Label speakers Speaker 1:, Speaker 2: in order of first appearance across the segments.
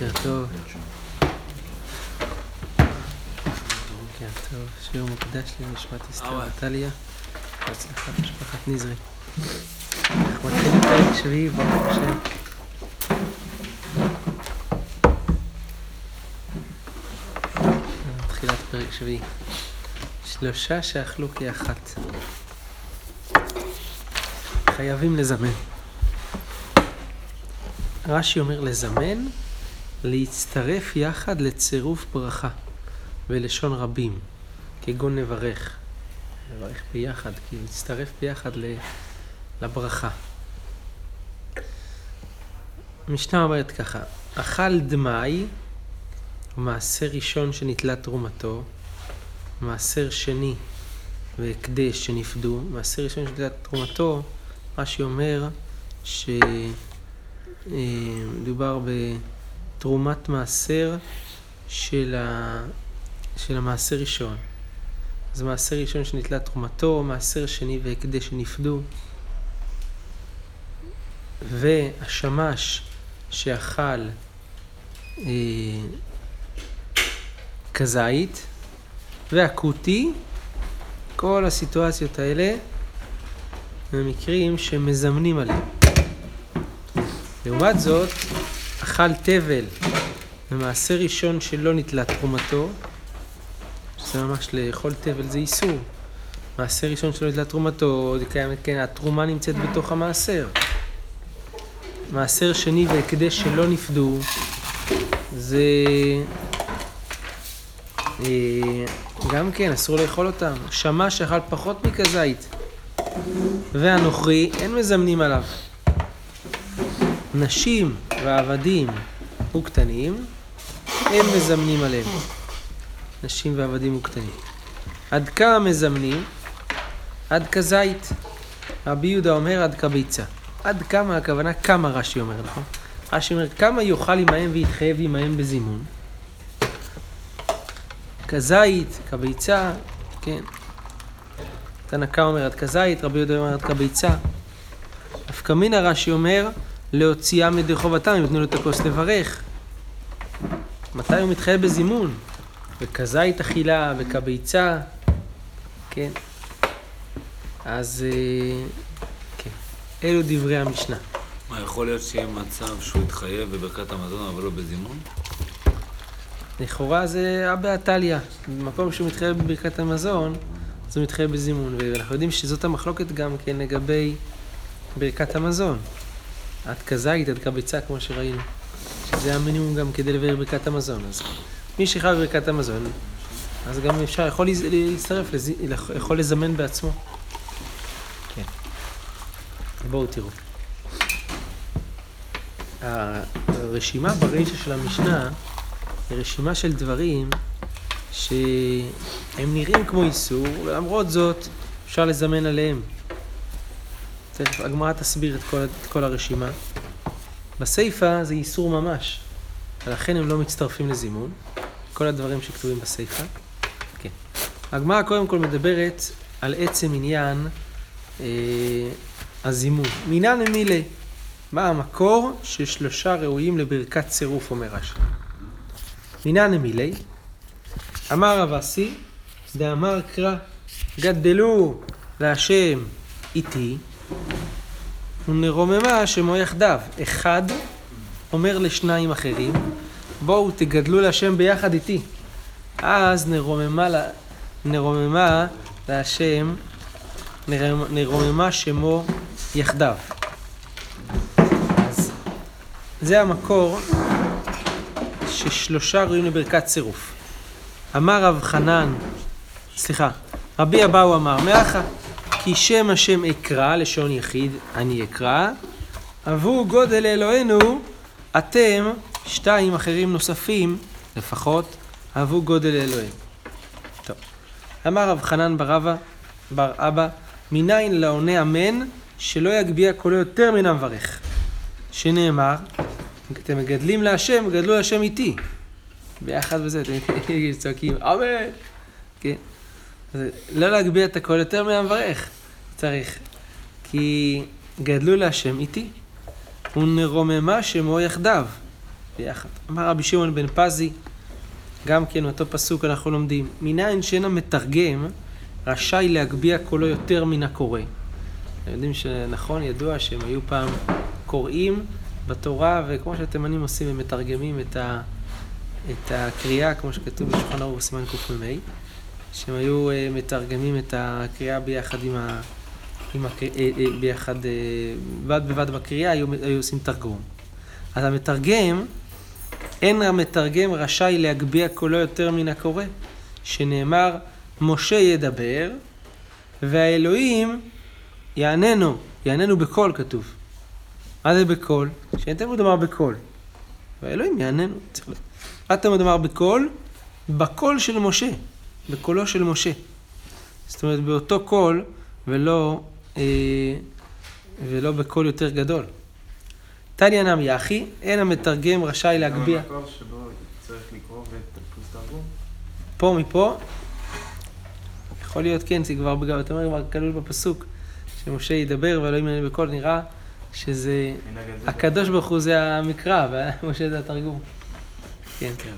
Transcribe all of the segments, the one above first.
Speaker 1: בוקר טוב. בוקר טוב. שיעור מוקדש לנשמת אסתר עתליה. בהצלחת משפחת נזרי. אנחנו מתחילים פרק שביעי, ברוך השם. תחילת פרק שביעי. שלושה שאכלו כאחת. חייבים לזמן. רש"י אומר לזמן, להצטרף יחד לצירוף ברכה, בלשון רבים, כגון נברך. נברך ביחד, כי להצטרף ביחד לברכה. המשנה אומרת ככה, אכל דמאי, מעשר ראשון שנתלה תרומתו, מעשר שני והקדש שנפדו, מעשר ראשון שנתלה תרומתו, רש"י אומר ש... אה, בתרומת מעשר של, ה... של המעשר ראשון. אז מעשר ראשון שנתלה תרומתו, מעשר שני והקדש שנפדו. והשמש שאכל אה, כזית, והכותי, כל הסיטואציות האלה הם מקרים שמזמנים עליהם. לעומת זאת, אכל תבל במעשה ראשון שלא נתלה תרומתו, שזה ממש לאכול תבל זה איסור. מעשה ראשון שלא נתלה תרומתו, זה קיים, כן, התרומה נמצאת בתוך המעשר. מעשר שני והקדש שלא נפדו, זה אה, גם כן, אסור לאכול אותם. שמע שאכל פחות מכזית, והנוכרי, אין מזמנים עליו. נשים ועבדים וקטנים, הם מזמנים עליהם. נשים ועבדים וקטנים. עד כמה מזמנים? עד כזית. רבי יהודה אומר עד כביצה. עד כמה הכוונה? כמה רש"י אומר, נכון? רש"י אומר כמה יאכל עמהם ויתחייב עמהם בזימון. כזית, כביצה, כן. תנא קמא אומר עד כזית, רבי יהודה אומר עד כביצה. נפקא מינא רש"י אומר להוציאם ידי חובתם, אם יתנו לו את הכוס לברך. מתי הוא מתחייב בזימון? בכזית אכילה, וכביצה, כן. אז אה, כן, אלו דברי המשנה.
Speaker 2: מה, יכול להיות שיהיה מצב שהוא יתחייב בברכת המזון אבל לא בזימון?
Speaker 1: לכאורה זה אבא עתליה. במקום שהוא מתחייב בברכת המזון, אז הוא מתחייב בזימון. ואנחנו יודעים שזאת המחלוקת גם כן לגבי ברכת המזון. עד כזית, עד כביצה, כמו שראינו. שזה המינימום גם כדי לבאר ברכת המזון. אז מי שחייב בברכת המזון, אז גם אפשר, יכול להצטרף, לז... יכול לזמן בעצמו. כן. בואו תראו. הרשימה ברישה של המשנה היא רשימה של דברים שהם נראים כמו איסור, ולמרות זאת אפשר לזמן עליהם. תכף הגמרא תסביר את כל, את כל הרשימה. בסיפא זה איסור ממש, ולכן הם לא מצטרפים לזימון. כל הדברים שכתובים בסיפא. כן. הגמרא קודם כל מדברת על עצם עניין אה, הזימון. מינן מילי. מה המקור ששלושה ראויים לברכת צירוף, אומר רש"י. מינן מילי. אמר רב אסי, דאמר קרא, גדלו להשם איתי, ונרוממה שמו יחדיו. אחד אומר לשניים אחרים, בואו תגדלו להשם ביחד איתי. אז נרוממה, נרוממה להשם, נרוממה שמו יחדיו. אז זה המקור ששלושה ראויים לברכת צירוף. אמר רב חנן, סליחה, רבי אבאו אמר, מאחה, כי שם השם אקרא, לשון יחיד, אני אקרא, עבור גודל אלוהינו, אתם, שתיים אחרים נוספים, לפחות, עבור גודל אלוהים. טוב. אמר רב חנן בר אבא, בר אבא, מניין לעונה אמן, שלא יגביה קולו יותר מן המברך. שנאמר, אתם מגדלים להשם, גדלו להשם איתי. ביחד בזה, אתם צועקים, אמן! כן. לא להגביה את הקול יותר מהמברך, צריך. כי גדלו להשם איתי, ונרוממה שמו יחדיו. ביחד. אמר רבי שמעון בן פזי, גם כן אותו פסוק אנחנו לומדים, מניין שאין המתרגם רשאי להגביה קולו יותר מן הקורא. אתם יודעים שנכון, ידוע שהם היו פעם קוראים בתורה, וכמו שהתימנים עושים, הם מתרגמים את, ה, את הקריאה, כמו שכתוב בשולחן ערוך סימן קמ"ה, שהם היו אה, מתרגמים את הקריאה ביחד עם ה... עם הק... אה, אה, ביחד, בד בבד בקריאה, היו, היו עושים תרגום. אז המתרגם, אין המתרגם רשאי להגביה קולו יותר מן הקורא, שנאמר, משה ידבר, והאלוהים יעננו, יעננו בקול כתוב. מה זה בקול? שאין תלמוד אמר בקול. והאלוהים יעננו. מה תלמוד אמר בקול? בקול של משה, בקולו של משה. זאת אומרת, באותו קול, ולא, אה, ולא בקול יותר גדול. תניא נמי אחי, אין המתרגם רשאי להגביה.
Speaker 3: המקור שבו צריך לקרוא ודפוס תרגום?
Speaker 1: פה מפה, יכול להיות כן, זה כבר, בגלל, אתה אומר, כבר כלול בפסוק, שמשה ידבר ואלוהים יענה בקול, נראה שזה, הקדוש ברוך הוא זה המקרא, ומשה זה התרגום. כן,
Speaker 2: כן,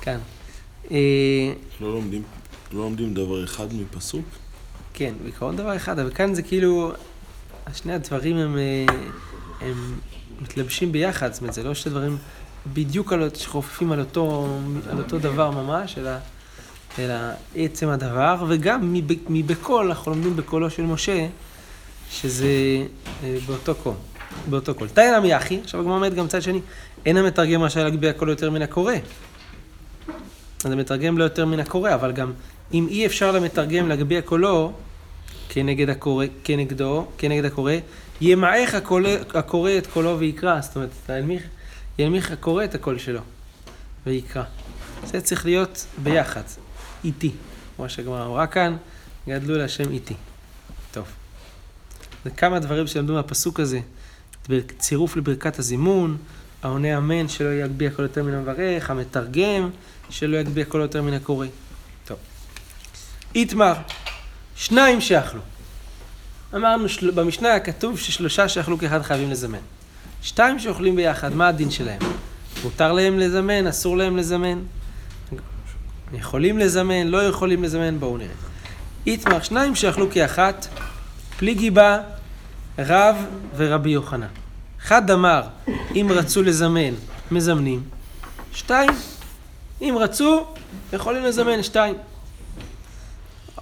Speaker 1: כאן. אה,
Speaker 4: לא לומדים, לא לומדים דבר אחד מפסוק?
Speaker 1: כן, בעיקרון דבר אחד, אבל כאן זה כאילו, שני הדברים הם, אה, הם מתלבשים ביחד, זאת אומרת, זה לא שני דברים בדיוק על, שחופפים על אותו, על אותו דבר ממש, אלא, אלא עצם הדבר, וגם מב, מבקול, אנחנו לומדים בקולו של משה, שזה אה, באותו קול, באותו קול. תניא נמי הכי, עכשיו הגמרא אומרת גם צד שני, אין המתרגם רשאי להגביה קול יותר מן הקורא. אז המתרגם לא יותר מן הקורא, אבל גם אם אי אפשר למתרגם להגביה קולו כנגד הקורא, כנגדו, כנגד הקורא, ימעך הקורא, הקורא את קולו ויקרא. זאת אומרת, ינמיך, ינמיך הקורא את הקול שלו ויקרא. זה צריך להיות ביחד, איתי. כמו שהגמרא אמרה כאן, גדלו להשם איתי. טוב. זה כמה דברים שלמדו מהפסוק הזה. צירוף לברכת הזימון, העונה אמן שלא יגביה קול יותר מן המברך, המתרגם שלא יגביה קול יותר מן הקורא. איתמר, שניים שאכלו. אמרנו, של... במשנה היה כתוב ששלושה שאכלו כאחד חייבים לזמן. שתיים שאוכלים ביחד, מה הדין שלהם? מותר להם לזמן, אסור להם לזמן? יכולים לזמן, לא יכולים לזמן, בואו נראה. איתמר, שניים שאכלו כאחת, פליגי בה רב ורבי יוחנן. אחד אמר, אם רצו לזמן, מזמנים. שתיים, אם רצו, יכולים לזמן שתיים.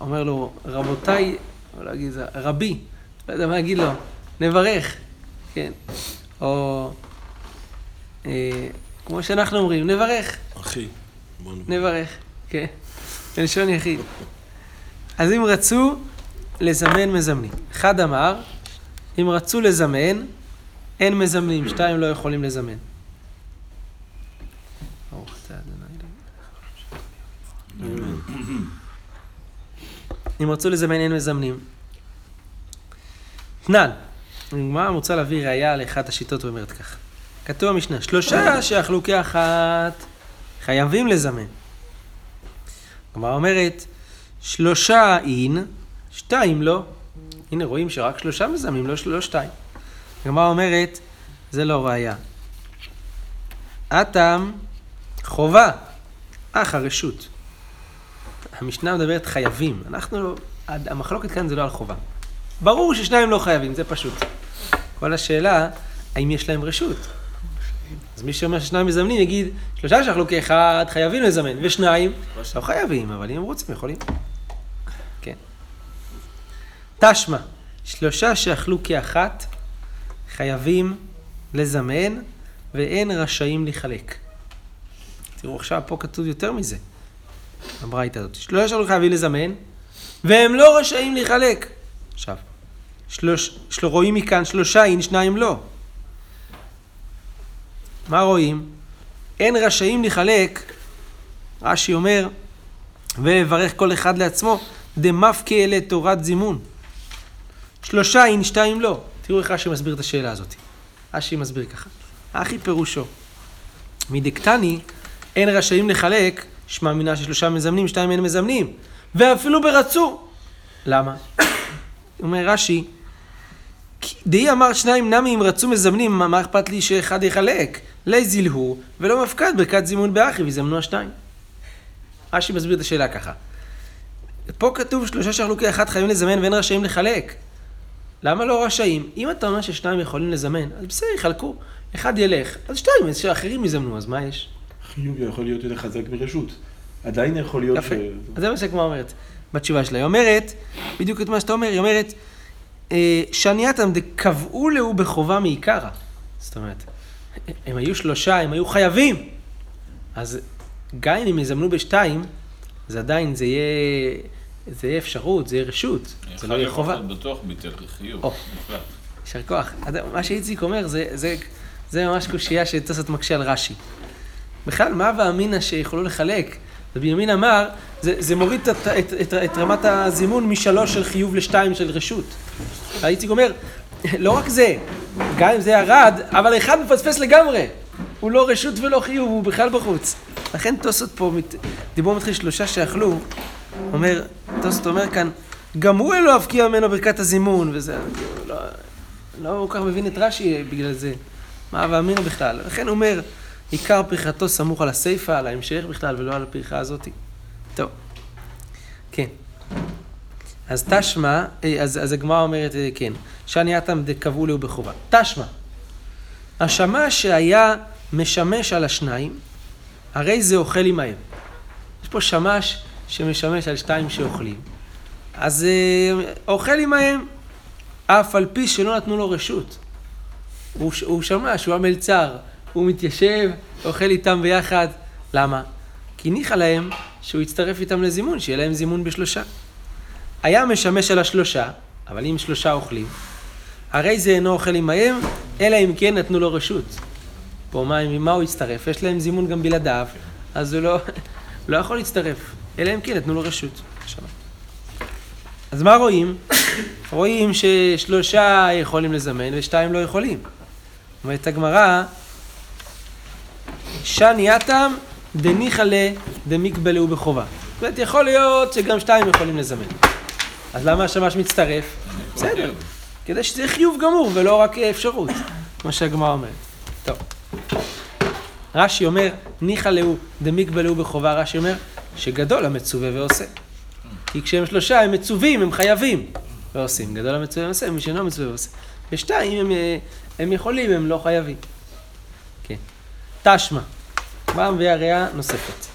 Speaker 1: אומר לו, רבותיי, לא להגיד, זה רבי, לא יודע מה להגיד לו, נברך, כן. או אה, כמו שאנחנו אומרים, נברך,
Speaker 4: אחי.
Speaker 1: נברך, כן. בלשון יחיד. אז אם רצו, לזמן מזמנים. אחד אמר, אם רצו לזמן, אין מזמנים, שתיים לא יכולים לזמן. ברוך אתה ה' אלוהינו. אם רצו לזמן אין מזמנים. תנן, הגמרא רוצה להביא ראייה לאחת השיטות ואומרת כך. כתוב במשנה, שלושה שאכלו כאחת חייבים לזמן. הגמרא אומרת, שלושה אין, שתיים לא. הנה רואים שרק שלושה מזמנים, לא, לא שתיים. הגמרא אומרת, זה לא ראייה. אטם חובה, אך הרשות. המשנה מדברת חייבים. אנחנו לא, המחלוקת כאן זה לא על חובה. ברור ששניים לא חייבים, זה פשוט. כל השאלה, האם יש להם רשות? אז מי שאומר ששניים מזמנים יגיד, שלושה שאכלו כאחד חייבים לזמן, ושניים לא חייבים, אבל אם הם רוצים יכולים. כן. תשמע, שלושה שאכלו כאחת חייבים לזמן ואין רשאים לחלק. תראו עכשיו פה כתוב יותר מזה. הברייתא הזאת. שלושה שאכלו חייבים לזמן והם לא רשאים לחלק. עכשיו, שלוש, של, רואים מכאן שלושה אין, שניים לא. מה רואים? אין רשאים לחלק, רש"י אומר, ויברך כל אחד לעצמו, דמפקה אלה תורת זימון. שלושה אין, שתיים לא. תראו איך רש"י מסביר את השאלה הזאת. רש"י מסביר ככה. אחי פירושו. מדקטני, אין רשאים לחלק, שמע מינה ששלושה מזמנים, שתיים אין מזמנים. ואפילו ברצו. למה? אומר רש"י, דהי אמר שניים נמי אם רצו מזמנים, מה אכפת לי שאחד יחלק? לי זילהו, ולא מפקד ברכת זימון באחי, ויזמנו השתיים. רש"י מסביר את השאלה ככה. פה כתוב שלושה שחלוקי אחד חייבים לזמן ואין רשאים לחלק. למה לא רשאים? אם אתה אומר ששניים יכולים לזמן, אז בסדר, יחלקו. אחד ילך, אז שתיים, אז שאחרים יזמנו, אז מה יש?
Speaker 5: חיוב יכול להיות יותר חזק מרשות. עדיין יכול להיות...
Speaker 1: יפה.
Speaker 5: ש-
Speaker 1: אז זה מה שהגמרא אומרת בתשובה שלה. היא אומרת, בדיוק את מה שאתה אומר, היא אומרת, אה, שנייתם דקבעו להו בחובה מעיקרא. זאת אומרת, הם היו שלושה, הם היו חייבים. אז גם אם הם יזמנו בשתיים, זה עדיין, זה יהיה, זה יהיה אפשרות, זה יהיה רשות, זה לא יהיה חובה.
Speaker 2: בטוח ביטל חיוב.
Speaker 1: יישר כוח. אז מה שאיציק אומר, זה, זה, זה ממש קושייה שתוספות מקשה על רש"י. בכלל, מה ואמינא שיכולו לחלק? ובנימין אמר, זה, זה מוריד את, את, את, את רמת הזימון משלוש של חיוב לשתיים של רשות. איציק אומר, לא רק זה, גם אם זה ירד, אבל אחד מפספס לגמרי. הוא לא רשות ולא חיוב, הוא בכלל בחוץ. לכן תוספות פה, דיבור מתחיל שלושה שאכלו, אומר, תוספות אומר כאן, גם הוא אלוה הבקיע ממנו ברכת הזימון, וזה, לא, לא כל כך מבין את רש"י בגלל זה. מה ואמינא בכלל. לכן הוא אומר, עיקר פריחתו סמוך על הסיפא, על ההמשך בכלל, ולא על הפריחה הזאת. טוב. כן. אז תשמע, אה, אז, אז הגמרא אומרת, אה, כן, שענייתם דקבעו להו בחובה. תשמע, השמש שהיה משמש על השניים, הרי זה אוכל עמהם. יש פה שמש שמשמש על שתיים שאוכלים. אז אה, אוכל עמהם, אף על פי שלא נתנו לו רשות. הוא, הוא שמש, הוא המלצר, הוא מתיישב, אוכל איתם ביחד. למה? כי ניחא להם שהוא יצטרף איתם לזימון, שיהיה להם זימון בשלושה. היה משמש על השלושה, אבל אם שלושה אוכלים, הרי זה אינו אוכל עמהם, אלא אם כן נתנו לו רשות. פה מה, עם מה הוא יצטרף? יש להם זימון גם בלעדיו, אז הוא לא, לא יכול להצטרף, אלא אם כן נתנו לו רשות. אז מה רואים? רואים ששלושה יכולים לזמן ושתיים לא יכולים. אומרת הגמרא, שנייתם דניחא לה דמקבלהו בחובה. זאת אומרת, יכול להיות שגם שתיים יכולים לזמן. אז למה השמש מצטרף? בסדר, כדי שזה יהיה חיוב גמור ולא רק אפשרות, כמו שהגמרא אומרת. טוב. רש"י אומר, ניחא להו דמקבלהו בחובה, רש"י אומר, שגדול המצווה ועושה. כי כשהם שלושה הם מצווים, הם חייבים, ועושים. גדול המצווה ועושה, מי שאינו מצווה ועושה. ושתיים, הם, אה, הם יכולים, הם לא חייבים. כן. תשמע, באה מביאה ראייה נוספת.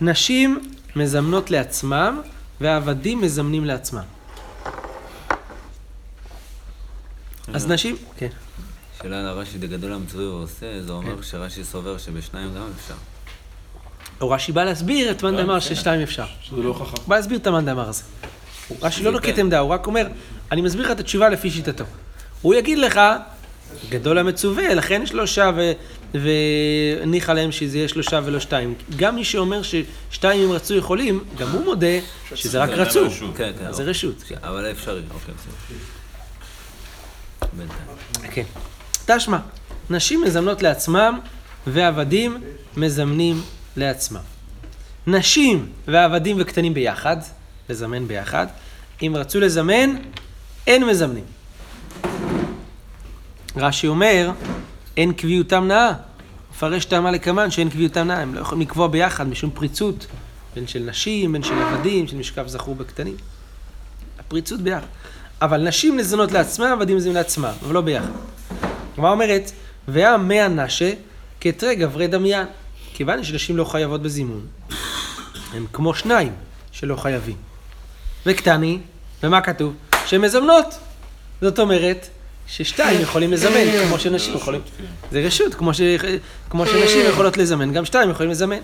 Speaker 1: נשים מזמנות לעצמם, ועבדים מזמנים לעצמם. אז נשים, כן.
Speaker 2: שאלה על הרש"י דגדול המצוי ועושה, זה אומר שרש"י סובר שבשניים גם אפשר.
Speaker 1: או רש"י בא להסביר את מאן דאמר ששתיים אפשר.
Speaker 5: שזה לא הוכחה.
Speaker 1: הוא בא להסביר את המאן דאמר הזה. רש"י לא נוקט עמדה, הוא רק אומר, אני מסביר לך את התשובה לפי שיטתו. הוא יגיד לך, גדול המצווה, לכן שלושה ו... וניחא להם שזה יהיה שלושה ולא שתיים. גם מי שאומר ששתיים אם רצו יכולים, גם הוא מודה שזה רק רצו.
Speaker 2: כן, כן.
Speaker 1: אז זה רשות.
Speaker 2: כן, אבל אפשרי, אוקיי, בסדר.
Speaker 1: כן. תשמע, נשים מזמנות לעצמם ועבדים מזמנים לעצמם. נשים ועבדים וקטנים ביחד, לזמן ביחד. אם רצו לזמן, אין מזמנים. רש"י אומר, אין קביעותם נאה. מפרש טעמה לקמן שאין קביעותם נאה. הם לא יכולים לקבוע ביחד משום פריצות, בין של נשים, בין של עבדים, של משכב זכור בקטנים. הפריצות ביחד. אבל נשים לזונות לעצמם, עבדים לזונות לעצמם, אבל לא ביחד. הגמרא אומרת, והיה מאה נשה כתרי גברי דמיין. כיוון שנשים לא חייבות בזימון, הם כמו שניים שלא חייבים. וקטני, ומה כתוב? שהן מזמנות. זאת אומרת, ששתיים יכולים לזמן, כמו שנשים יכולים. זה רשות, כמו, שנשים יכולות לזמן, גם שתיים יכולים לזמן.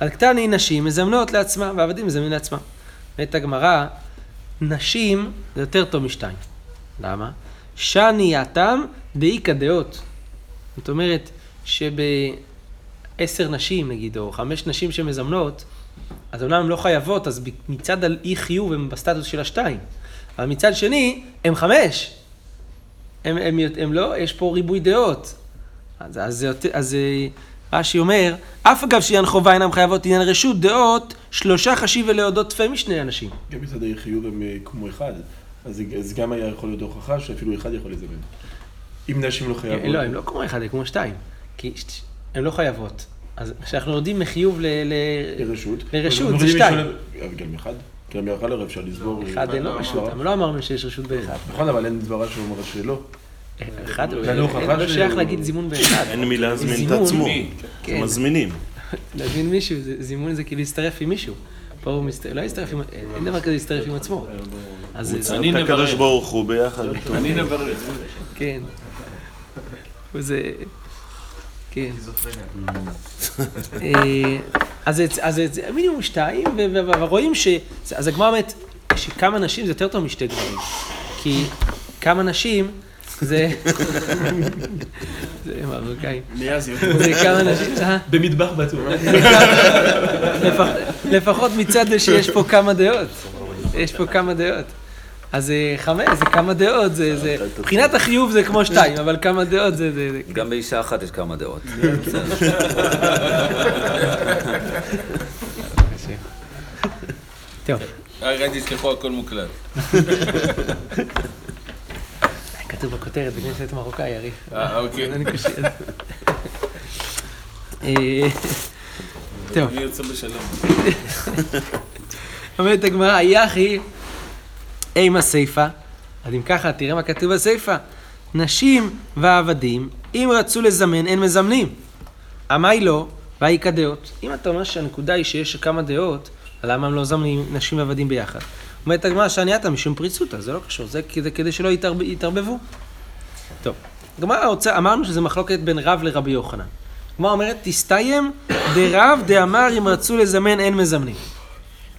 Speaker 1: אז קטני נשים מזמנות לעצמם, ועבדים מזמנים לעצמם. אומרת הגמרא, נשים זה יותר טוב משתיים. למה? שנייתם דאיכא דעות. זאת אומרת שבעשר נשים נגיד, או חמש נשים שמזמנות, אז אומנם הן לא חייבות, אז מצד האי חיוב הן בסטטוס של השתיים. אבל מצד שני, הם חמש. הם, הם, הם לא, יש פה ריבוי דעות. אז, אז, אז אה, רש"י אומר, אף אגב שעניין חובה אינם חייבות עניין רשות דעות, שלושה חשיב ולהודות תפי משני אנשים.
Speaker 5: גם מצד החיוב הם אה, כמו אחד. אז זה- אז גם היה יכול להיות הוכחה שאפילו אחד יכול לזמן. אם נשים לא חייבות.
Speaker 1: לא, הם לא כמו אחד, הם כמו שתיים. כי הן לא חייבות. אז כשאנחנו יורדים מחיוב ל... ל...
Speaker 5: לרשות.
Speaker 1: לרשות,
Speaker 5: אבל
Speaker 1: זה שתיים.
Speaker 5: עולה- גם אחד. גם מאחד הרי אפשר לסבור.
Speaker 1: אחד אין לו רשות, אבל לא אמרנו שיש רשות באחד.
Speaker 5: נכון, אבל אין דברה שאומרת שלא.
Speaker 1: אחד, אין- לא שייך להגיד זימון באחד.
Speaker 4: אין מי להזמין את
Speaker 1: זימון.
Speaker 4: עצמו.
Speaker 1: כן.
Speaker 4: מזמינים.
Speaker 1: להזמין מישהו, זימון זה כאילו להצטרף עם מישהו. פה הוא מסת- לא להצטרף עם... אין דבר כזה להצטרף עם עצמו. אז זה-.
Speaker 2: אני
Speaker 4: את הקדוש. ברוך הוא ביחד.
Speaker 2: אני נברך.
Speaker 1: כן. וזה... כן. אה, אז זה- אז זה זה מינימום שתיים, ורואים ש... אז הגמרא אומרת שכמה נשים זה יותר טוב משתי גברים. כי כמה נשים זה... זה מרוקאי. זה כמה נשים... אה?
Speaker 5: במטבח בטוח.
Speaker 1: לפח- לפחות מצד שיש פה כמה דעות. יש פה כמה דעות. אז אה, חמש, זה כמה דעות, זה, זה, מבחינת החיוב זה כמו שתיים, אבל כמה דעות זה,
Speaker 2: גם באישה אחת יש כמה דעות.
Speaker 1: טוב,
Speaker 2: רק אל תשכחו, הכל מוקלט.
Speaker 1: כתוב בכותרת, בכנסת מרוקאי, ארי.
Speaker 2: אה, אוקיי.
Speaker 1: אה, טוב,
Speaker 2: אני יוצא בשלום.
Speaker 1: אומרת הגמרא, יחי אימה סיפה. אז אם ככה, תראה מה כתוב בסיפה. נשים ועבדים, אם רצו לזמן, אין מזמנים. עמי לא, והי כדעות. אם אתה אומר שהנקודה היא שיש כמה דעות, למה הם לא זמנים נשים ועבדים ביחד? אומרת הגמרא שענייתה משום פריצותא, זה לא קשור, זה כדי, כדי שלא יתערב, יתערבבו. טוב, הגמרא רוצה, אמרנו שזה מחלוקת בין רב לרבי יוחנן. הגמרא אומרת, תסתיים דרב דאמר אם רצו לזמן אין מזמנים.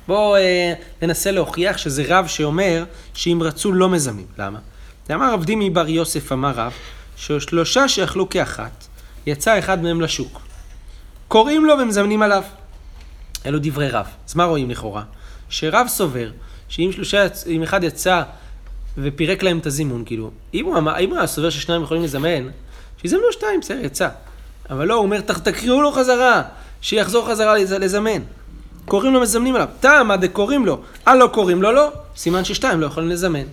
Speaker 1: בואו אה, ננסה להוכיח שזה רב שאומר שאם רצו לא מזמנים. למה? אמר רב דימי בר יוסף אמר רב, ששלושה שאכלו כאחת, יצא אחד מהם לשוק. קוראים לו ומזמנים עליו. אלו דברי רב. אז מה רואים לכאורה? שרב סובר שאם שלושה, אם אחד יצא ופירק להם את הזימון, כאילו, אם הוא, אמר- אם הוא היה סובר ששניים יכולים לזמן, שיזמנו שתיים, בסדר, יצא. אבל לא, הוא אומר, "ת- תקריאו לו חזרה, שיחזור חזרה לז- לזמן. קוראים לו, מזמנים עליו. טעם עד קוראים לו, אה לא קוראים לו, לא. סימן ששתיים לא יכולים לזמן.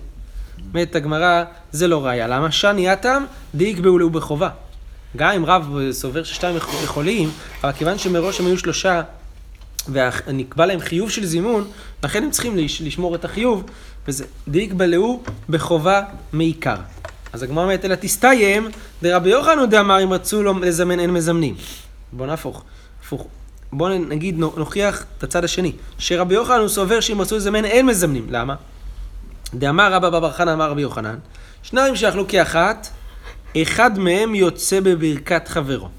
Speaker 1: אומרת הגמרא, זה לא ראיה. למה? שני הטעם דיקבעו לו בחובה. גם אם רב סובר ששתיים יכול- יכולים, אבל כיוון שמראש הם היו שלושה, ונקבע להם חיוב של זימון, לכן הם צריכים לש- לשמור את החיוב, וזה דיקבעו בחובה מעיקר. אז הגמרא אומרת, אלא תסתיים, דרבי יוחנן דאמר אם רצו לו לזמן אין מזמנים. בוא נהפוך, הפוך. בוא נגיד, נוכיח את הצד השני, שרבי יוחנן הוא סובר שאם רצו לזמן אין מזמנים. למה? דאמר רבא בר חנא אמר רבי יוחנן, שניים שאכלו כאחת, אחד מהם יוצא בברכת חברו. זאת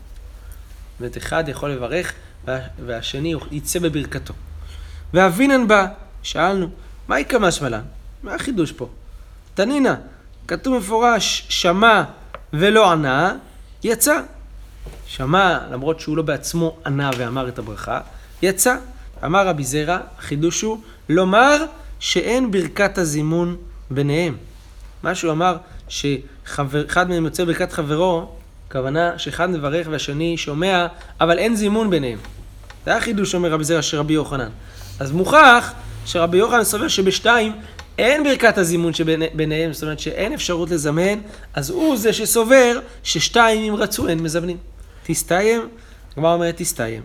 Speaker 1: אומרת, אחד יכול לברך, וה- והשני יצא בברכתו. ואבינן בא, שאלנו, מהי כמה שמלן? מה החידוש פה? תנינא, כתוב מפורש, שמע ולא ענה, יצא. שמע, למרות שהוא לא בעצמו ענה ואמר את הברכה, יצא. אמר רבי זרע, החידוש הוא לומר שאין ברכת הזימון ביניהם. מה שהוא אמר, שאחד מהם יוצא ברכת חברו, הכוונה שאחד מברך והשני שומע, אבל אין זימון ביניהם. זה היה חידוש, אומר רבי זרע של רבי יוחנן. אז מוכח שרבי יוחנן סובר שבשתיים אין ברכת הזימון שביניהם, זאת אומרת שאין אפשרות לזמן, אז הוא זה שסובר ששתיים אם רצו אין מזמנים. תסתיים, הגמרא אומרת תסתיים.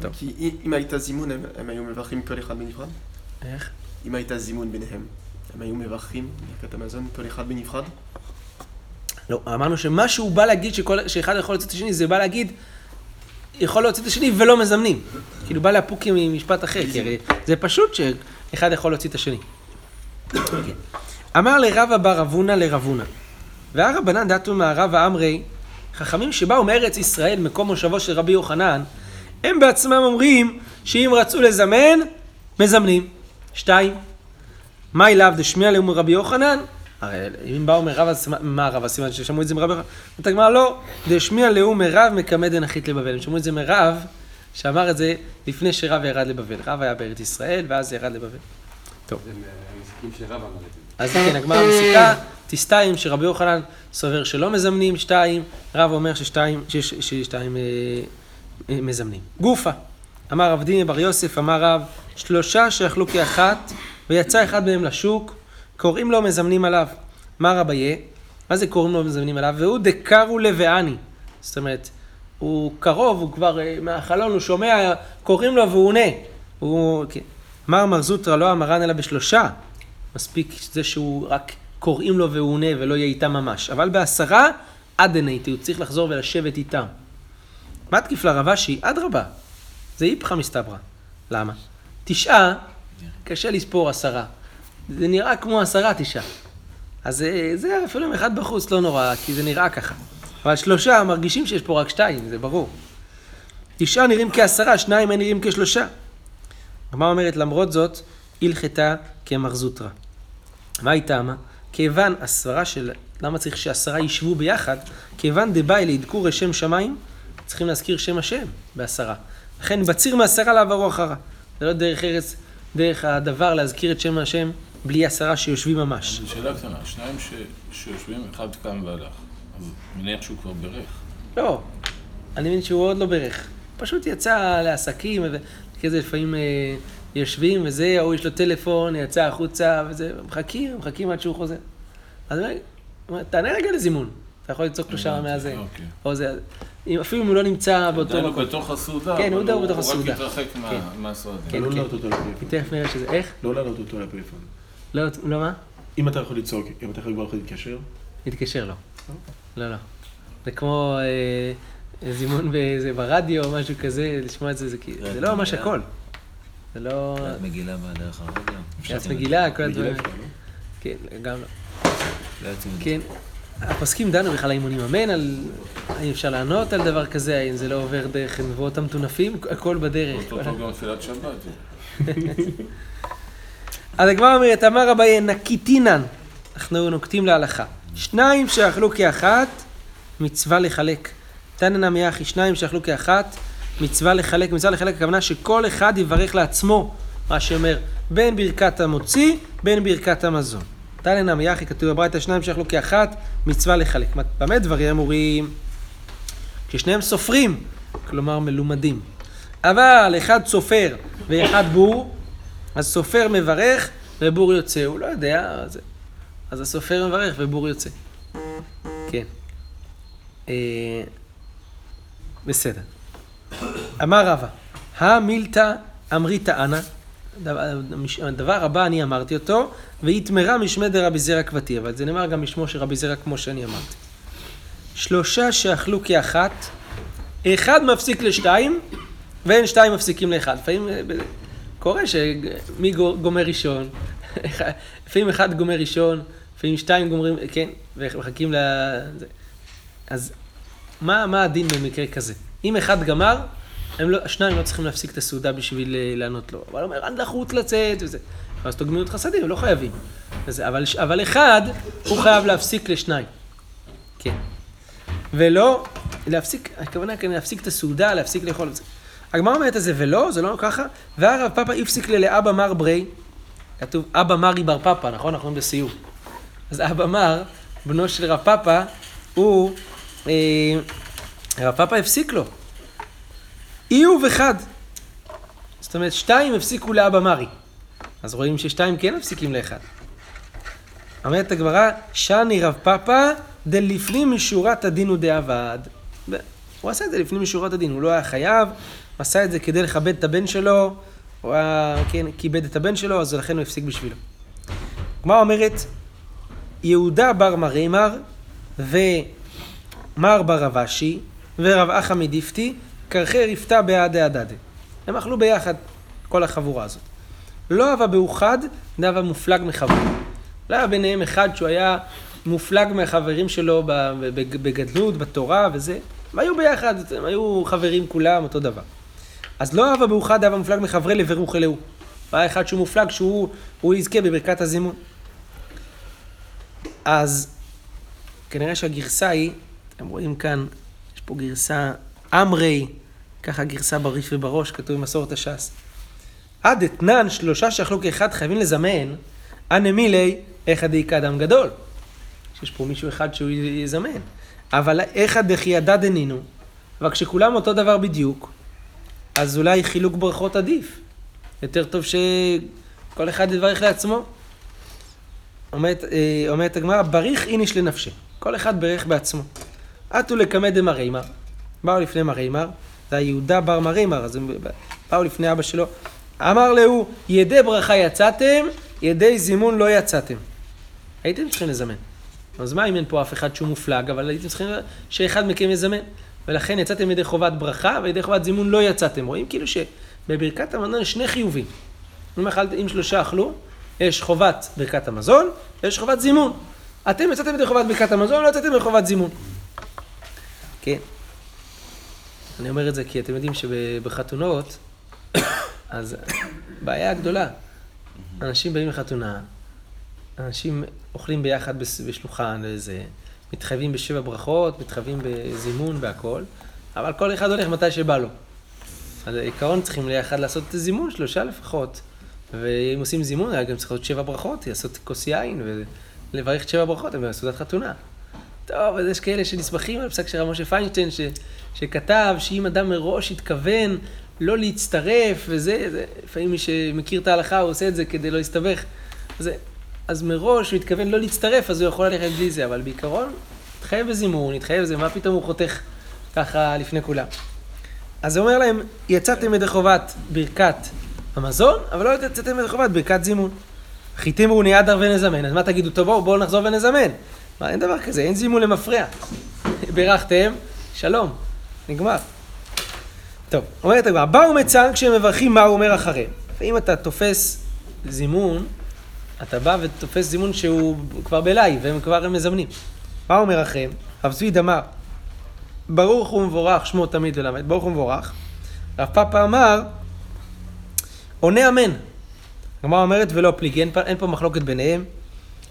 Speaker 1: טוב.
Speaker 6: כי אם- הייתה זימון, הם- הם היו מברכים כל אחד בנפרד?
Speaker 1: איך?
Speaker 6: אם הייתה זימון ביניהם, הם היו מברכים ברכת המזון כל אחד בנפרד?
Speaker 1: לא, אמרנו שמה שהוא בא להגיד שכל, שאחד יכול להוציא את השני, זה בא להגיד, יכול להוציא את השני ולא מזמנים. כאילו בא לאפוק ממשפט אחר, כי הרי זה פשוט שאחד יכול להוציא את השני. כן. אמר לרבא בר אבונה לרבונה, והרבנן דתו מהרב האמרי, חכמים שבאו מארץ ישראל, מקום מושבו של רבי יוחנן, הם בעצמם אומרים שאם רצו לזמן, מזמנים. שתיים, מאי לאו דשמיע לאום רבי יוחנן? הרי אם באו מרב, אז מה רב? אז סימן ששמעו את זה מרב יוחנן. אומרת הגמרא, לא, דשמיע לאום מרב מקמא דנחית לבבל. הם שמעו את זה מרב, שאמר את זה לפני שרב ירד לבבל. רב היה בארץ ישראל, ואז ירד לבבל. טוב. אז כן, הגמרא מסיקה, תסתיים שרבי יוחנן סובר שלא מזמנים שתיים, רב אומר ששתיים, שש- ששתיים אה, אה, מזמנים. גופה, אמר רב דימי בר יוסף, אמר רב, שלושה שאכלו כאחת, ויצא אחד מהם לשוק, קוראים לו מזמנים עליו. מה רבייה? מה זה קוראים לו מזמנים עליו? והוא דקרו לביאני. זאת אומרת, הוא קרוב, הוא כבר אה, מהחלון, הוא שומע, קוראים לו והוא עונה. הוא, כן. אמר מר זוטרא לא המרן אלא בשלושה. מספיק זה שהוא רק קוראים לו והוא עונה ולא יהיה איתם ממש. אבל בעשרה, עד עיניתי, הוא צריך לחזור ולשבת איתם. מה תקיף לרב אשי? אדרבה. זה איפכא מסתברא. למה? תשעה, קשה לספור עשרה. זה נראה כמו עשרה תשעה. אז אה, זה אפילו עם אחד בחוץ לא נורא, כי זה נראה ככה. אבל שלושה מרגישים שיש פה רק שתיים, זה ברור. תשעה נראים כעשרה, שניים הם נראים כשלושה. הגמרא אומרת, למרות זאת, הלכתה כמר זוטרא. מה היא טעמה? כיוון הסברה של, למה צריך שעשרה ישבו ביחד? כיוון דבאי לאדקור שם שמיים, צריכים להזכיר שם השם בעשרה. לכן בציר מעשרה לעברו אחרה. זה לא דרך ארץ, דרך הדבר להזכיר את שם השם בלי עשרה שיושבים ממש.
Speaker 4: זו שאלה קטנה, שניים ש... שיושבים, אחד קם והלך. אז מניח שהוא כבר בירך.
Speaker 1: לא, אני מבין שהוא עוד לא ברך. פשוט יצא לעסקים, וכזה לפעמים אה, יושבים וזה, ההוא יש לו טלפון, יצא החוצה, וזה, מחכים, מחכים עד שהוא חוזר. אז אני אומר, תענה רגע לזימון. אתה יכול לצעוק לו שם מהזה.
Speaker 4: אוקיי.
Speaker 1: או זה, אפילו אם הוא לא נמצא באותו
Speaker 4: עדיין הוא. בתוך הסעודה,
Speaker 1: כן, הוא בתוך הסעודה.
Speaker 4: הוא רק התרחק מה-
Speaker 1: כן.
Speaker 4: מהסעודה.
Speaker 1: כן,
Speaker 5: לא
Speaker 1: כן.
Speaker 5: לעלות אותו לפלאפון.
Speaker 1: כי תכף נראה שזה, איך?
Speaker 5: לא לעלות אותו לפלאפון.
Speaker 1: לא, לא מה?
Speaker 5: אם אתה יכול לצעוק, אם אתה יכול כבר להתקשר,
Speaker 1: להתקשר לו. לא, לא. זה כמו אה, זימון ברדיו או משהו כזה, לשמוע את זה, זה כאילו- לא ממש. הכל. זה לא...
Speaker 2: קריאת מגילה בדרך הרדיו.
Speaker 1: קריאת מגילה, כל הדברים.
Speaker 5: לא?
Speaker 1: כן, גם לא.
Speaker 2: לא.
Speaker 1: כן. הפוסקים דנו בכלל האם הוא נממן, על האם אפשר לענות על דבר כזה, האם זה לא עובר דרך נבואות המטונפים, הכל בדרך.
Speaker 4: אותו גם תפילת שבת.
Speaker 1: אז הגמרא אומרת, אמר אביי נקיטינן, אנחנו נוקטים להלכה. שניים שאכלו כאחת, מצווה לחלק. תנא נמי אחי, שניים שאכלו כאחת, מצווה לחלק. מצווה לחלק, הכוונה שכל אחד יברך לעצמו, מה שאומר, בין ברכת המוציא, בין ברכת המזון. תנא נמי אחי, כתוב בברייתא, שניים שאכלו כאחת, מצווה לחלק. מה- במה דברים אמורים? כששניהם סופרים, כלומר מלומדים. אבל אחד סופר ואחד בור, אז סופר מברך ובור יוצא, הוא לא יודע, אז, אז הסופר מברך ובור יוצא. כן. אה, בסדר. אמר רבא, המילתא אמרית אנא, הדבר- הבא אני אמרתי אותו, והתמרה משמי דרבי זרע כבתי, אבל זה נאמר גם משמו של רבי זרע כמו שאני אמרתי. שלושה שאכלו כאחת, אחד מפסיק לשתיים, ואין שתיים מפסיקים לאחד. לפעמים אה, קורה שמי גו- גומר ראשון, לפעמים אחד גומר ראשון, לפעמים שתיים גומרים, כן, ומחכים ל... אז מה, מה הדין במקרה כזה? אם אחד גמר, לא, השניים לא צריכים להפסיק את הסעודה בשביל אה, לענות לו. אבל הוא אומר, אני לחוץ לצאת וזה. אז תאגמו את הם לא חייבים. וזה, אבל, אבל אחד, הוא חייב להפסיק לשניים. כן. ולא להפסיק, הכוונה כאן להפסיק את הסעודה, להפסיק לאכול את זה. הגמרא אומרת את זה, ולא, זה לא ככה. והרב פאפא הפסיק ללאבא מר ברי, כתוב אבא מרי בר פאפא, נכון? אנחנו רואים בסיום. אז אבא מר, בנו של רב פאפא, הוא, אה, רב פאפא הפסיק לו. אי ובחד. זאת אומרת, שתיים הפסיקו לאבא מרי. אז רואים ששתיים כן מפסיקים לאחד. אומרת הגמרא, שני רב פאפא דלפנים משורת הדין הוא דאבד. ו- הוא עשה את זה לפנים משורת הדין, הוא לא היה חייב, הוא עשה את זה כדי לכבד את הבן שלו, הוא היה, כן, כיבד את הבן שלו, אז לכן הוא הפסיק בשבילו. הגמרא אומרת, יהודה בר מרימר ומר בר רב אשי ורב אחא מדיפתי, קרחי רפתה בעדי הדדה. הם אכלו ביחד, כל החבורה הזאת. לא הווה באוחד, דהווה מופלג מחברו. לא היה ביניהם אחד שהוא היה מופלג מהחברים שלו בגדלות, בתורה וזה. הם היו ביחד, הם היו חברים כולם, אותו דבר. אז לא הווה באוחד, הווה מופלג מחברי לברוך אלוהו. היה אחד שהוא מופלג, שהוא הוא יזכה בברכת הזימון. אז כנראה שהגרסה היא, אתם רואים כאן, פה גרסה אמרי, ככה גרסה בריף ובראש, כתוב במסורת הש"ס. עד אתנן שלושה שאכלו כאחד חייבים לזמן, אנא מילי איכא דאיכא אדם גדול. שיש פה מישהו אחד שהוא יזמן. אבל איכא דחי ידע דנינו, אבל כשכולם אותו דבר בדיוק, אז אולי חילוק ברכות עדיף. יותר טוב שכל אחד יברך לעצמו. אומרת, אה, אומרת הגמרא, בריך איניש לנפשי. כל אחד ברך בעצמו. עטו לקמא דמרימר. באו לפני מרימר, זה היה יהודה בר מרימר, אז הם באו לפני אבא שלו. אמר להו, ידי ברכה יצאתם, ידי זימון לא יצאתם. הייתם צריכים לזמן. אז מה אם אין פה אף אחד שהוא מופלג, אבל הייתם צריכים שאחד מכם יזמן. ולכן יצאתם ידי חובת ברכה, וידי חובת זימון לא יצאתם. רואים כאילו שבברכת המזון יש שני חיובים. אם, אכל, אם שלושה אכלו, יש חובת ברכת המזון, ויש חובת זימון. אתם יצאתם ידי חובת ברכת המזון, לא יצאתם ידי חובת זימון. כן. אני אומר את זה כי אתם יודעים שבחתונות, אז בעיה גדולה. אנשים באים לחתונה, אנשים אוכלים ביחד בשולחן, וזה, מתחייבים בשבע ברכות, מתחייבים בזימון, בהכל, אבל כל אחד הולך מתי שבא לו. אז בעיקרון צריכים ליחד לעשות זימון, שלושה לפחות. ואם עושים זימון, היה גם צריך לעשות שבע ברכות, לעשות כוס יין ולברך את שבע ברכות, הם סעודת חתונה. טוב, אז יש כאלה שנסמכים על פסק של רב משה פיינשטיין, ש, שכתב שאם אדם מראש התכוון לא להצטרף, וזה, זה, לפעמים מי שמכיר את ההלכה, הוא עושה את זה כדי לא להסתבך. אז, אז מראש הוא התכוון לא להצטרף, אז הוא יכול ללכת בלי זה, אבל בעיקרון, התחייב בזימון, התחייב בזה, מה פתאום הוא חותך ככה לפני כולם. אז הוא אומר להם, יצאתם ידי חובת ברכת המזון, אבל לא יצאתם ידי חובת ברכת זימון. חיתים רוני אדר ונזמן, אז מה תגידו, טוב בואו, בואו נחזור ונזמן. מה, אין דבר כזה, אין זימון למפרע. בירכתם, שלום, נגמר. טוב, אומרת הגמרא, באו מצאן כשהם מברכים מה הוא אומר אחריהם. ואם אתה תופס זימון, אתה בא ותופס זימון שהוא כבר בלייב, והם כבר מזמנים. מה אומר אחריהם? רב צבי דמר, ברוך הוא מבורך, שמו תמיד ולמד, ברוך הוא מבורך. רב פאפה אמר, עונה אמן. הגמרא אומרת ולא פליגי, אין פה מחלוקת ביניהם.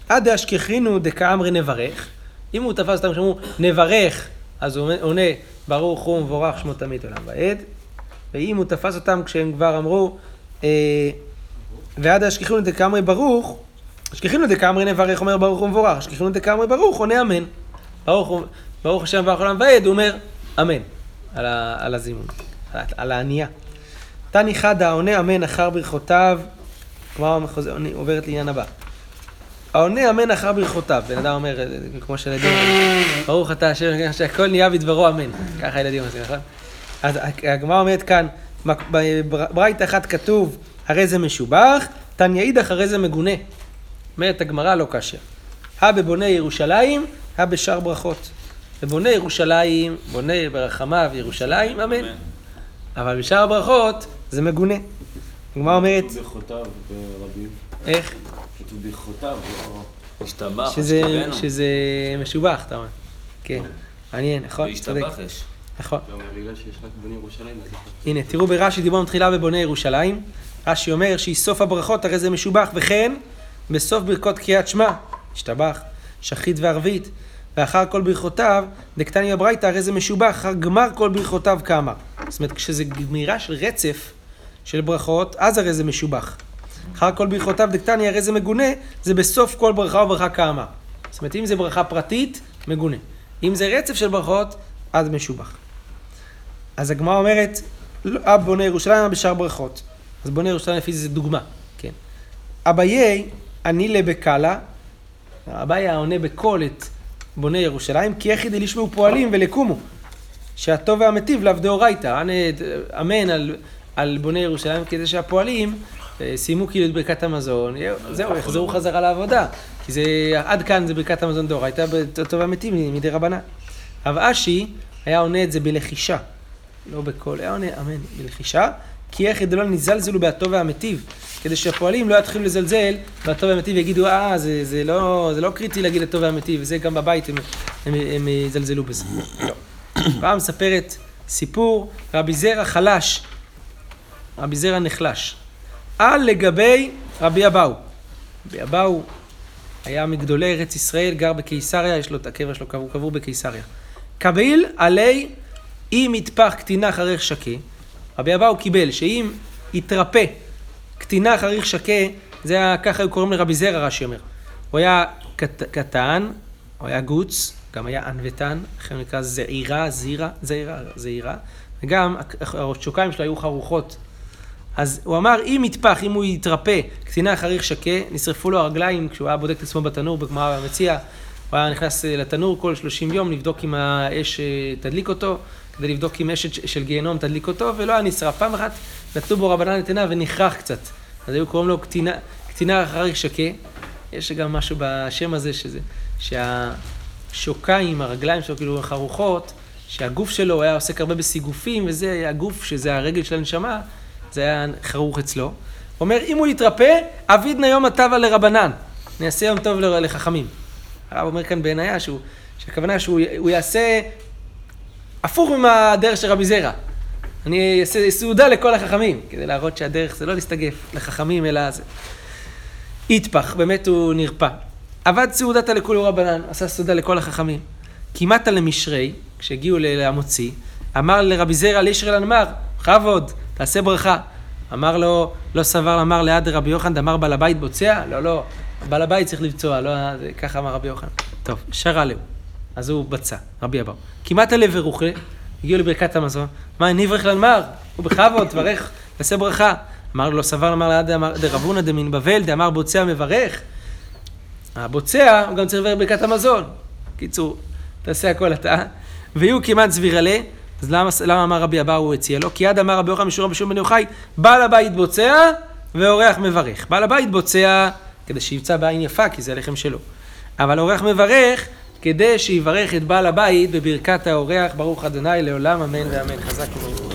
Speaker 1: עד דאשכחינו דקאמרי נברך. אם הוא תפס אותם שאמרו נברך, אז הוא עונה ברוך הוא מבורך שמו תמיד עולם ועד. ואם הוא תפס אותם כשהם כבר אמרו אה, ועד דאשכחינו דקאמרי ברוך, אשכחינו דקאמרי נברך אומר ברוך הוא מבורך, אשכחינו דקאמרי ברוך עונה אמן. ברוך, ברוך השם מברך עולם ועד, הוא אומר אמן על, ה, על הזימון, על, על הענייה. תני חדה העונה אמן אחר ברכותיו, כבר עוברת לעניין הבא. העונה אמן אחר ברכותיו. בן אדם אומר, כמו אומרים, ברוך אתה השם, שהכל נהיה בדברו אמן. ככה הילדים עושים, נכון? אז הגמרא אומרת כאן, בברית אחת כתוב, הרי זה משובח, תניא אידך הרי זה מגונה. אומרת הגמרא לא קשה. הא בבוני ירושלים, הא בשאר ברכות. בבוני ירושלים, בונה ברחמיו ירושלים, אמן. אבל בשאר הברכות זה מגונה. הגמרא אומרת,
Speaker 5: ברכותיו ברבים.
Speaker 1: איך?
Speaker 5: כתוב ברכותיו, לא...
Speaker 2: השתבח,
Speaker 1: שזה,
Speaker 2: השתבנו.
Speaker 1: שזה משובח, אתה אומר. כן, מעניין, נכון? צודק.
Speaker 2: והשתבח יש.
Speaker 1: נכון.
Speaker 3: גם בגלל שיש רק בני ירושלים, אז נכון.
Speaker 1: הנה, תראו ברש"י דיברנו תחילה בבוני ירושלים. רש"י אומר שהיא סוף הברכות, הרי זה משובח, וכן בסוף ברכות קריאת שמע, השתבח, שחית וערבית, ואחר כל ברכותיו, דקתני בברייתא, הרי זה משובח, אחר גמר כל ברכותיו כאמר. זאת אומרת, כשזה גמירה של רצף של ברכות, אז הרי זה משובח. אחר כל ברכותיו דקתני, הרי זה מגונה, זה בסוף כל ברכה וברכה כאמר. זאת אומרת, אם זה ברכה פרטית, מגונה. אם זה רצף של ברכות, אז משובח. אז הגמרא אומרת, לא, אב בונה ירושלים בשאר ברכות. אז בונה ירושלים לפי זה דוגמה, כן. אביי, אני לבקלה, אביי היה עונה בקול את בונה ירושלים, כי יחיד לשמעו פועלים ולקומו. שהטוב והמטיב לאו דאורייתא, אמן על, על בונה ירושלים, כדי שהפועלים סיימו כאילו את ברכת המזון, יהיו- זהו, יחזרו חזרה לעבודה. כי זה, עד כאן זה ברכת המזון דאורייתא, בטוב והמטיב מדי רבנן. רב אשי היה עונה את זה בלחישה, לא בקול, היה עונה אמן בלחישה, כי איך לא נזלזלו בהטוב והמטיב, כדי שהפועלים לא יתחילו לזלזל בהטוב והמטיב ויגידו, אה, זה, זה, לא, זה לא קריטי להגיד הטוב והמטיב, וזה גם בבית הם, הם, הם יזלזלו בזה. לא. פעם מספרת סיפור, רבי זרע חלש, רבי זרע נחלש, על לגבי רבי אבאו. רבי אבאו היה מגדולי ארץ ישראל, גר בקיסריה, יש לו את הקבר שלו, קבור, קבור בקיסריה. קביל עלי אם יטפח קטינה חריך שקה, רבי אבאו קיבל שאם יתרפא קטינה חריך שקה, זה היה, ככה היו קוראים לרבי זרע, רש"י אומר. הוא היה קט, קטן, הוא היה גוץ, גם היה ענוותן, לכן הוא נקרא זעירה, זעירה, זעירה, זעירה, וגם השוקיים שלו היו חרוכות. אז הוא אמר, אם יטפח, אם הוא יתרפא, קצינה חריך שקה, נשרפו לו הרגליים כשהוא היה בודק את עצמו בתנור בגמרא המציע, הוא היה נכנס אה, לתנור כל 30 יום לבדוק אם האש אה, תדליק אותו, כדי לבדוק אם אש של- גיהנום תדליק אותו, ולא היה נשרף. פעם אחת נתנו בו רבנן את עיניו ונחרח קצת. אז היו קוראים לו קטינה, קטינה אחרי שקה. יש גם משהו בשם הזה, שזה, שהשוקיים, הרגליים שלו כאילו חרוכות, שהגוף שלו היה עוסק הרבה בסיגופים, וזה הגוף, שזה הרגל של הנשמה, זה היה חרוך אצלו. אומר, אם הוא יתרפא, אבידנא יום הטבה לרבנן. נעשה יום טוב לחכמים. הרב אומר כאן בעינייה שהכוונה שהוא יעשה הפוך מהדרך של רבי זרע. אני אעשה סעודה לכל החכמים, כדי להראות שהדרך זה לא להסתגף לחכמים, אלא זה. יטפח, באמת הוא נרפא. עבד סעודתא לכולו רבנן, עשה סעודה לכל החכמים. כמעט למשרי, כשהגיעו למוציא, אמר לרבי זרע לישרי לנמר, בכבוד, תעשה ברכה. אמר לו, לא סבר אמר ליד רבי יוחנן, דאמר בעל הבית בוצע? לא, לא, בעל הבית צריך לבצוע, לא, ככה אמר רבי יוחנן. טוב, שרה להו. אז הוא בצע, רבי אבאו. כמעט הלב ורוחה, הגיעו לברכת המזון. מה, נברך לנמר? הוא בכבוד, תברך, תעשה ברכה. אמר לו, לא סבר אמר ליד דרבונה דמין בבל, דאמר בוצע מברך. הבוצע, הוא גם צריך לברך ברכת המזון. קיצור, תעשה הכל אתה. ויהיו כמעט סבירלה, אז למה, למה אמר רבי אבאו הציע לו? כי עד אמר רבי יוחנן משורם בשום בן יוחאי, בעל הבית בוצע ואורח מברך. בעל הבית בוצע כדי שיבצע בעין יפה, כי זה הלחם שלו. אבל אורח מברך כדי שיברך את בעל הבית בברכת האורח, ברוך אדוני לעולם אמן ואמן. חזק וברוך.